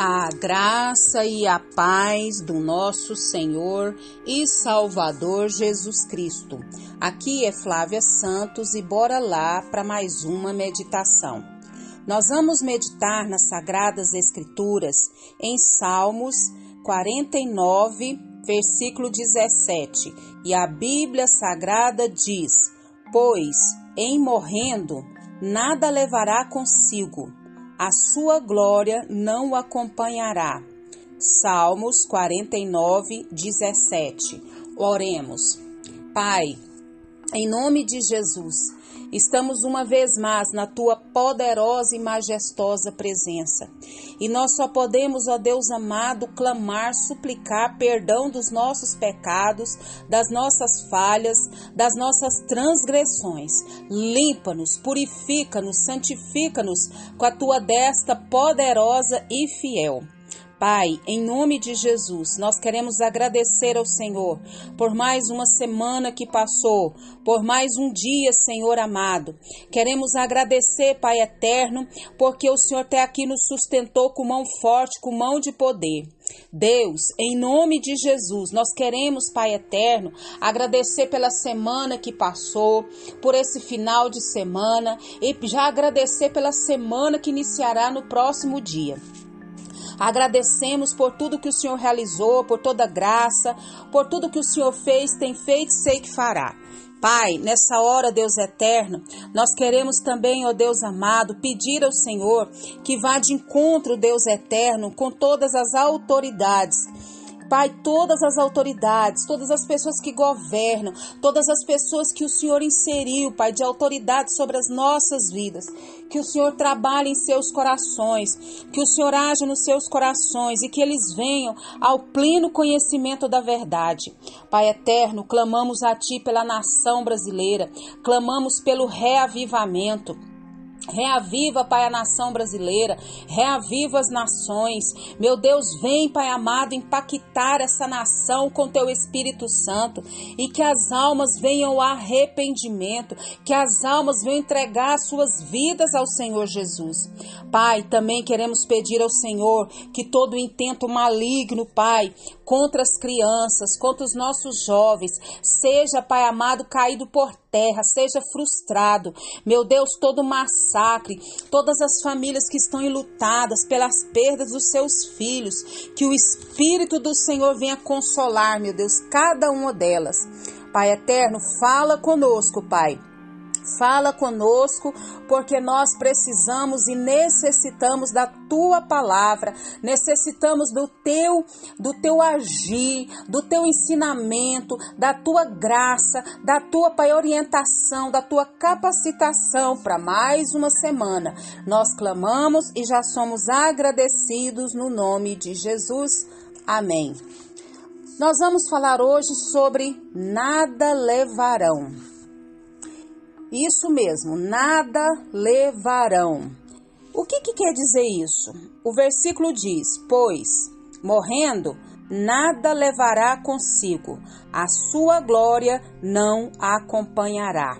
A graça e a paz do nosso Senhor e Salvador Jesus Cristo. Aqui é Flávia Santos e bora lá para mais uma meditação. Nós vamos meditar nas Sagradas Escrituras em Salmos 49, versículo 17. E a Bíblia Sagrada diz: Pois, em morrendo, nada levará consigo a sua glória não o acompanhará. Salmos 49, 17. Oremos. Pai, em nome de Jesus, Estamos uma vez mais na tua poderosa e majestosa presença. E nós só podemos, ó Deus amado, clamar, suplicar perdão dos nossos pecados, das nossas falhas, das nossas transgressões. Limpa-nos, purifica-nos, santifica-nos com a tua desta poderosa e fiel. Pai, em nome de Jesus, nós queremos agradecer ao Senhor por mais uma semana que passou, por mais um dia, Senhor amado. Queremos agradecer, Pai eterno, porque o Senhor até aqui nos sustentou com mão forte, com mão de poder. Deus, em nome de Jesus, nós queremos, Pai eterno, agradecer pela semana que passou, por esse final de semana e já agradecer pela semana que iniciará no próximo dia. Agradecemos por tudo que o Senhor realizou, por toda graça, por tudo que o Senhor fez, tem feito e sei que fará. Pai, nessa hora, Deus eterno, nós queremos também, ó Deus amado, pedir ao Senhor que vá de encontro, Deus eterno, com todas as autoridades Pai, todas as autoridades, todas as pessoas que governam, todas as pessoas que o Senhor inseriu, Pai, de autoridade sobre as nossas vidas, que o Senhor trabalhe em seus corações, que o Senhor age nos seus corações e que eles venham ao pleno conhecimento da verdade. Pai eterno, clamamos a Ti pela nação brasileira, clamamos pelo reavivamento. Reaviva, Pai, a nação brasileira, reaviva as nações. Meu Deus, vem, Pai amado, impactar essa nação com teu Espírito Santo e que as almas venham ao arrependimento, que as almas venham entregar suas vidas ao Senhor Jesus. Pai, também queremos pedir ao Senhor que todo intento maligno, Pai, contra as crianças, contra os nossos jovens, seja, Pai amado, caído por terra, seja frustrado. Meu Deus, todo massacre, todas as famílias que estão enlutadas pelas perdas dos seus filhos, que o Espírito do Senhor venha consolar, meu Deus, cada uma delas. Pai eterno, fala conosco, Pai Fala conosco, porque nós precisamos e necessitamos da tua palavra, necessitamos do teu do teu agir, do teu ensinamento, da tua graça, da tua orientação, da tua capacitação para mais uma semana. Nós clamamos e já somos agradecidos no nome de Jesus. Amém. Nós vamos falar hoje sobre nada levarão. Isso mesmo, nada levarão. O que, que quer dizer isso? O versículo diz: Pois, morrendo, nada levará consigo, a sua glória não a acompanhará.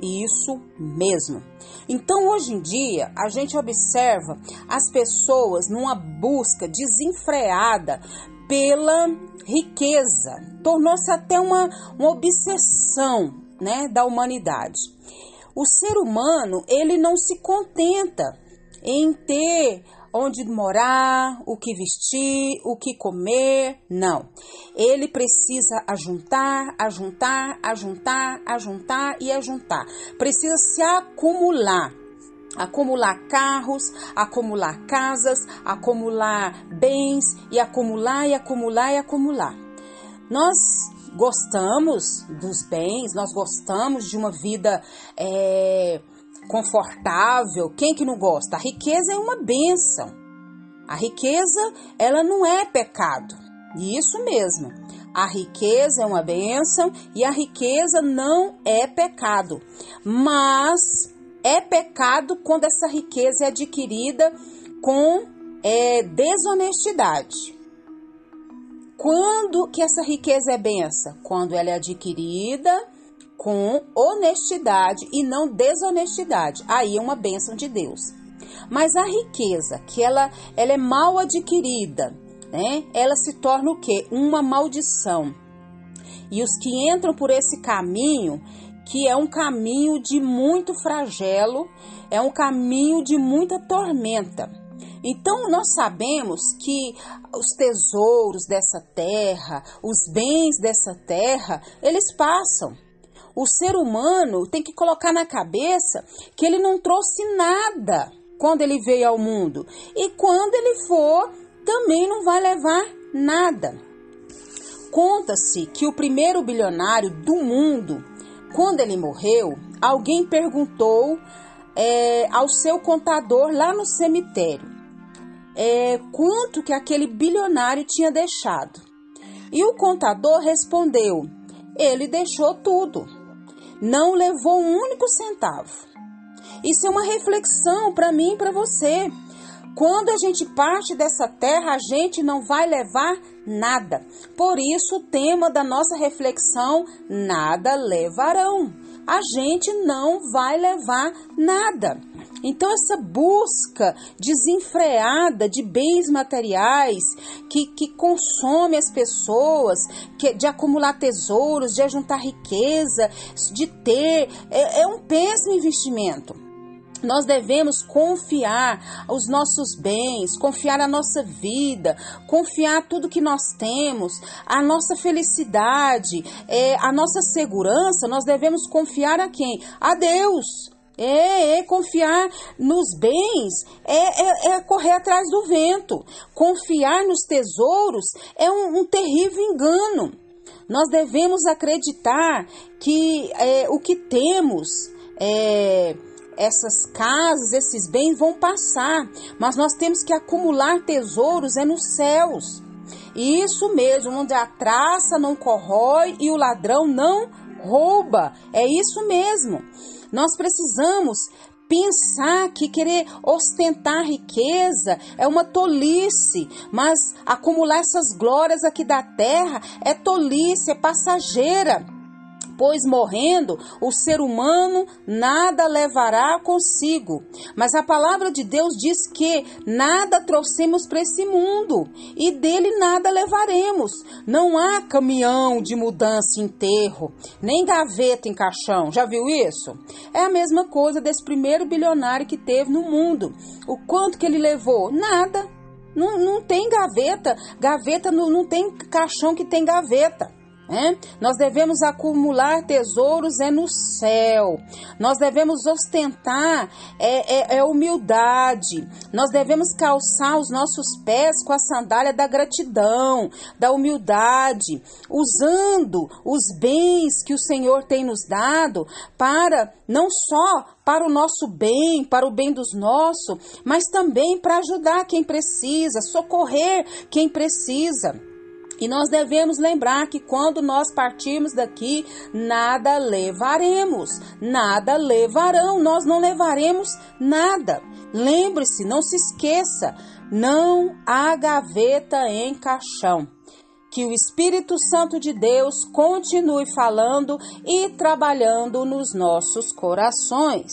Isso mesmo. Então, hoje em dia, a gente observa as pessoas numa busca desenfreada pela riqueza. Tornou-se até uma, uma obsessão né, da humanidade. O ser humano, ele não se contenta em ter onde morar, o que vestir, o que comer, não. Ele precisa ajuntar, ajuntar, ajuntar, ajuntar e ajuntar. Precisa se acumular acumular carros, acumular casas, acumular bens e acumular e acumular e acumular. Nós gostamos dos bens, nós gostamos de uma vida é, confortável. Quem que não gosta? A riqueza é uma benção. A riqueza, ela não é pecado. Isso mesmo. A riqueza é uma benção e a riqueza não é pecado. Mas é pecado quando essa riqueza é adquirida com é, desonestidade. Quando que essa riqueza é benção? Quando ela é adquirida com honestidade e não desonestidade. Aí é uma bênção de Deus. Mas a riqueza, que ela, ela é mal adquirida, né? Ela se torna o quê? Uma maldição. E os que entram por esse caminho, que é um caminho de muito flagelo, é um caminho de muita tormenta. Então nós sabemos que os tesouros dessa terra, os bens dessa terra, eles passam. O ser humano tem que colocar na cabeça que ele não trouxe nada quando ele veio ao mundo e quando ele for também não vai levar nada. Conta-se que o primeiro bilionário do mundo, quando ele morreu, alguém perguntou é, ao seu contador lá no cemitério é, quanto que aquele bilionário tinha deixado. E o contador respondeu: ele deixou tudo, não levou um único centavo. Isso é uma reflexão para mim e para você. Quando a gente parte dessa terra, a gente não vai levar nada. Por isso, o tema da nossa reflexão: nada levarão. A gente não vai levar nada. Então, essa busca desenfreada de bens materiais que, que consome as pessoas, que, de acumular tesouros, de ajuntar riqueza, de ter, é, é um péssimo investimento. Nós devemos confiar os nossos bens, confiar a nossa vida, confiar tudo que nós temos, a nossa felicidade, é, a nossa segurança. Nós devemos confiar a quem? A Deus. É, é, confiar nos bens, é, é, é, correr atrás do vento. Confiar nos tesouros é um, um terrível engano. Nós devemos acreditar que é, o que temos, é, essas casas, esses bens vão passar, mas nós temos que acumular tesouros é nos céus. Isso mesmo, onde a traça não corrói e o ladrão não rouba. É isso mesmo. Nós precisamos pensar que querer ostentar riqueza é uma tolice, mas acumular essas glórias aqui da terra é tolice, é passageira pois morrendo o ser humano nada levará consigo. Mas a palavra de Deus diz que nada trouxemos para esse mundo e dele nada levaremos. Não há caminhão de mudança enterro, nem gaveta em caixão. Já viu isso? É a mesma coisa desse primeiro bilionário que teve no mundo. O quanto que ele levou? Nada. Não, não tem gaveta. Gaveta não, não tem caixão que tem gaveta. É? Nós devemos acumular tesouros é no céu. Nós devemos ostentar é, é, é, humildade. Nós devemos calçar os nossos pés com a sandália da gratidão, da humildade, usando os bens que o Senhor tem nos dado para não só para o nosso bem, para o bem dos nossos, mas também para ajudar quem precisa, socorrer quem precisa. E nós devemos lembrar que quando nós partirmos daqui, nada levaremos, nada levarão, nós não levaremos nada. Lembre-se, não se esqueça, não há gaveta em caixão. Que o Espírito Santo de Deus continue falando e trabalhando nos nossos corações.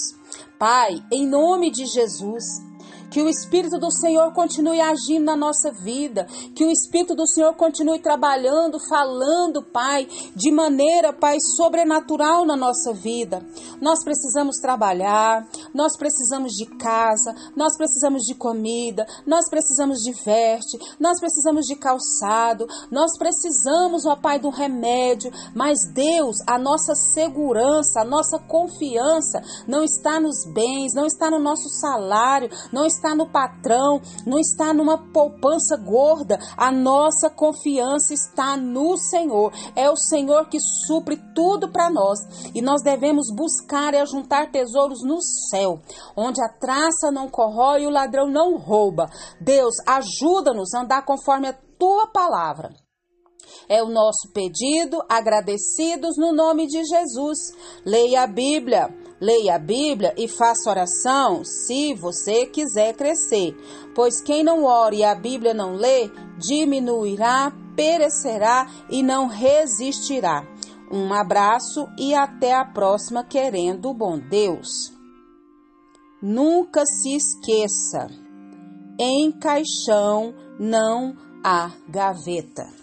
Pai, em nome de Jesus, que o Espírito do Senhor continue agindo na nossa vida. Que o Espírito do Senhor continue trabalhando, falando, Pai, de maneira, Pai, sobrenatural na nossa vida. Nós precisamos trabalhar, nós precisamos de casa, nós precisamos de comida, nós precisamos de veste, nós precisamos de calçado, nós precisamos, ó Pai, do remédio. Mas Deus, a nossa segurança, a nossa confiança não está nos bens, não está no nosso salário, não está está no patrão, não está numa poupança gorda. A nossa confiança está no Senhor. É o Senhor que supre tudo para nós. E nós devemos buscar e ajuntar tesouros no céu, onde a traça não corrói e o ladrão não rouba. Deus, ajuda-nos a andar conforme a tua palavra. É o nosso pedido, agradecidos no nome de Jesus. Leia a Bíblia Leia a Bíblia e faça oração se você quiser crescer, pois quem não ora e a Bíblia não lê, diminuirá, perecerá e não resistirá. Um abraço e até a próxima, querendo o bom Deus. Nunca se esqueça: em caixão não há gaveta.